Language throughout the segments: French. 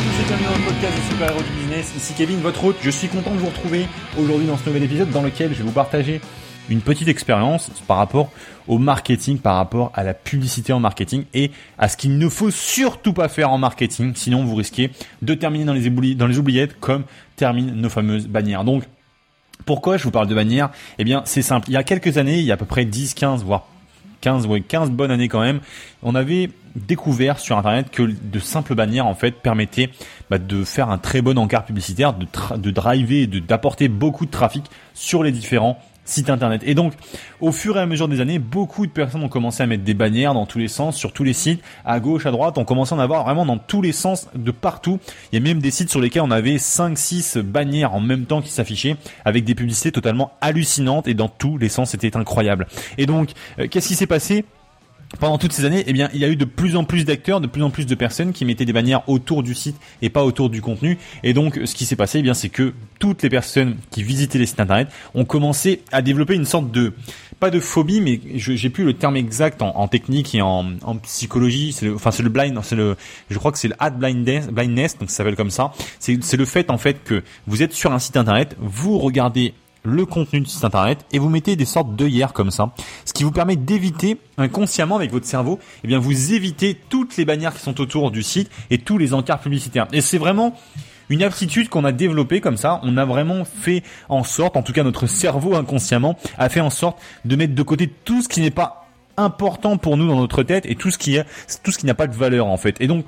tous et bienvenue le podcast de Super Héros du Business. Ici Kevin, votre hôte. Je suis content de vous retrouver aujourd'hui dans ce nouvel épisode dans lequel je vais vous partager une petite expérience par rapport au marketing, par rapport à la publicité en marketing et à ce qu'il ne faut surtout pas faire en marketing, sinon vous risquez de terminer dans les, dans les oubliettes comme terminent nos fameuses bannières. Donc, pourquoi je vous parle de bannières? Eh bien, c'est simple. Il y a quelques années, il y a à peu près 10, 15, voire 15, ouais, 15 bonnes années quand même, on avait découvert sur internet que de simples bannières en fait permettaient bah, de faire un très bon encart publicitaire, de, de driver, d'apporter beaucoup de trafic sur les différents site internet. Et donc, au fur et à mesure des années, beaucoup de personnes ont commencé à mettre des bannières dans tous les sens, sur tous les sites, à gauche, à droite, on commençait à en avoir vraiment dans tous les sens, de partout. Il y a même des sites sur lesquels on avait 5-6 bannières en même temps qui s'affichaient, avec des publicités totalement hallucinantes, et dans tous les sens, c'était incroyable. Et donc, euh, qu'est-ce qui s'est passé? Pendant toutes ces années, eh bien, il y a eu de plus en plus d'acteurs, de plus en plus de personnes qui mettaient des bannières autour du site et pas autour du contenu. Et donc, ce qui s'est passé, eh bien, c'est que toutes les personnes qui visitaient les sites internet ont commencé à développer une sorte de, pas de phobie, mais j'ai plus le terme exact en, technique et en, psychologie. Enfin, c'est le blind, c'est le, je crois que c'est le ad blindness, donc ça s'appelle comme ça. C'est le fait, en fait, que vous êtes sur un site internet, vous regardez le contenu du site internet et vous mettez des sortes d'œillères comme ça, ce qui vous permet d'éviter inconsciemment avec votre cerveau, eh bien vous évitez toutes les bannières qui sont autour du site et tous les encarts publicitaires. Et c'est vraiment une aptitude qu'on a développée comme ça, on a vraiment fait en sorte, en tout cas notre cerveau inconsciemment a fait en sorte de mettre de côté tout ce qui n'est pas important pour nous dans notre tête et tout ce qui tout ce qui n'a pas de valeur en fait. Et donc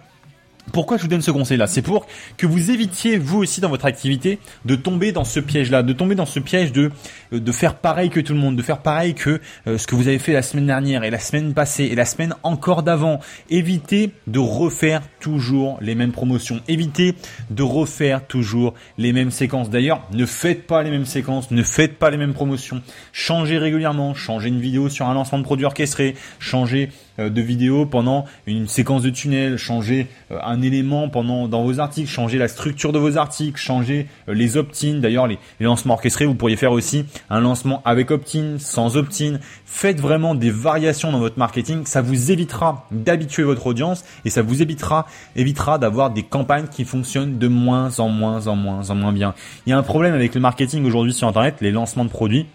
pourquoi je vous donne ce conseil-là? C'est pour que vous évitiez, vous aussi, dans votre activité, de tomber dans ce piège-là, de tomber dans ce piège de, de faire pareil que tout le monde, de faire pareil que euh, ce que vous avez fait la semaine dernière et la semaine passée et la semaine encore d'avant. Évitez de refaire toujours les mêmes promotions. Évitez de refaire toujours les mêmes séquences. D'ailleurs, ne faites pas les mêmes séquences, ne faites pas les mêmes promotions. Changez régulièrement, changez une vidéo sur un lancement de produit orchestré, changez euh, de vidéo pendant une séquence de tunnel, changez euh, un élément pendant dans vos articles, changez la structure de vos articles, changez euh, les opt-in. D'ailleurs, les, lancements orchestrés, vous pourriez faire aussi un lancement avec opt-in, sans opt-in. Faites vraiment des variations dans votre marketing. Ça vous évitera d'habituer votre audience et ça vous évitera évitera d'avoir des campagnes qui fonctionnent de moins en moins en moins en moins bien. Il y a un problème avec le marketing aujourd'hui sur Internet, les lancements de produits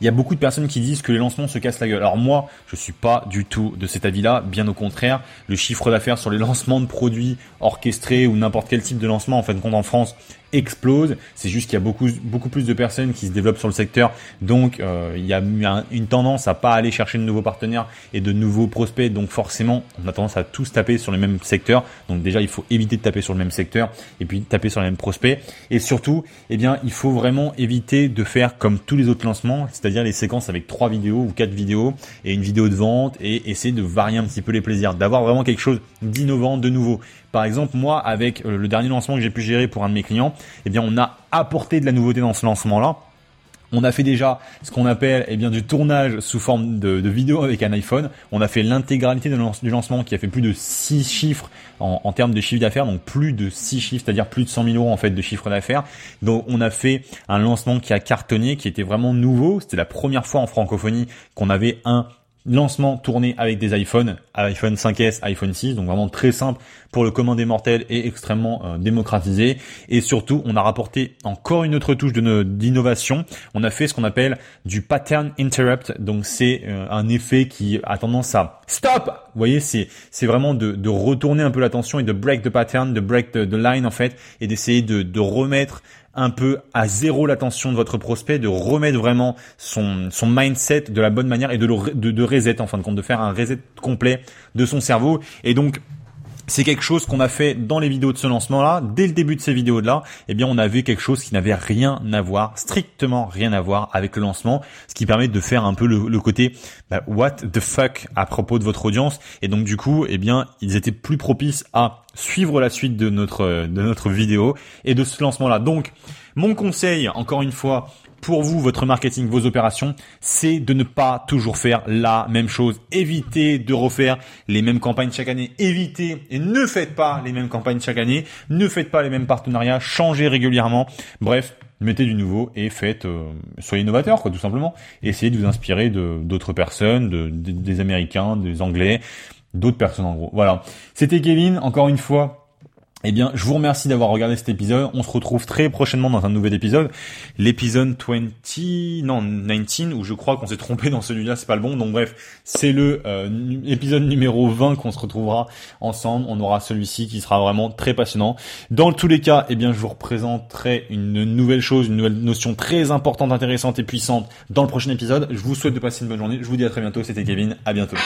il y a beaucoup de personnes qui disent que les lancements se cassent la gueule. Alors moi, je suis pas du tout de cet avis-là, bien au contraire. Le chiffre d'affaires sur les lancements de produits orchestrés ou n'importe quel type de lancement, en fin de compte, en France, explose. C'est juste qu'il y a beaucoup beaucoup plus de personnes qui se développent sur le secteur, donc euh, il y a une tendance à pas aller chercher de nouveaux partenaires et de nouveaux prospects. Donc forcément, on a tendance à tous taper sur le même secteur. Donc déjà, il faut éviter de taper sur le même secteur et puis taper sur les mêmes prospects. Et surtout, eh bien, il faut vraiment éviter de faire comme tous les autres lancements, c'est-à-dire les séquences avec trois vidéos ou quatre vidéos et une vidéo de vente et essayer de varier un petit peu les plaisirs, d'avoir vraiment quelque chose d'innovant, de nouveau. Par exemple, moi, avec euh, le dernier lancement que j'ai pu gérer pour un de mes clients, eh bien, on a apporté de la nouveauté dans ce lancement-là. On a fait déjà ce qu'on appelle eh bien du tournage sous forme de, vidéo avec un iPhone. On a fait l'intégralité du lancement qui a fait plus de 6 chiffres en, termes de chiffre d'affaires, donc plus de 6 chiffres, c'est-à-dire plus de 100 000 euros en fait de chiffre d'affaires. Donc on a fait un lancement qui a cartonné, qui était vraiment nouveau. C'était la première fois en francophonie qu'on avait un lancement tourné avec des iPhones, iPhone 5S, iPhone 6, donc vraiment très simple pour le commun des mortels et extrêmement euh, démocratisé. Et surtout, on a rapporté encore une autre touche d'innovation. On a fait ce qu'on appelle du pattern interrupt, donc c'est euh, un effet qui a tendance à stop. Vous voyez, c'est c'est vraiment de, retourner un peu l'attention et de break the pattern, de break the, line en fait, et d'essayer de, de remettre un peu à zéro l'attention de votre prospect, de remettre vraiment son, son mindset de la bonne manière et de, le, de, de reset en fin de compte, de faire un reset complet de son cerveau. Et donc, c'est quelque chose qu'on a fait dans les vidéos de ce lancement-là. Dès le début de ces vidéos-là, eh bien, on avait quelque chose qui n'avait rien à voir, strictement rien à voir avec le lancement, ce qui permet de faire un peu le, côté bah, what the fuck à propos de votre audience. Et donc, du coup, eh bien, ils étaient plus propices à suivre la suite de notre de notre vidéo et de ce lancement-là. Donc, mon conseil, encore une fois, pour vous, votre marketing, vos opérations, c'est de ne pas toujours faire la même chose. Évitez de refaire les mêmes campagnes chaque année. Évitez et ne faites pas les mêmes campagnes chaque année. Ne faites pas les mêmes partenariats. Changez régulièrement. Bref, mettez du nouveau et faites, euh, soyez innovateur, quoi, tout simplement. essayez de vous inspirer de d'autres personnes, de, des Américains, des Anglais, d'autres personnes en gros. Voilà. C'était Kevin. Encore une fois. Eh bien, je vous remercie d'avoir regardé cet épisode. On se retrouve très prochainement dans un nouvel épisode. L'épisode 20, non, 19, où je crois qu'on s'est trompé dans celui-là, c'est pas le bon. Donc bref, c'est le euh, épisode numéro 20 qu'on se retrouvera ensemble. On aura celui-ci qui sera vraiment très passionnant. Dans tous les cas, eh bien, je vous représenterai une nouvelle chose, une nouvelle notion très importante, intéressante et puissante dans le prochain épisode. Je vous souhaite de passer une bonne journée. Je vous dis à très bientôt. C'était Kevin. À bientôt.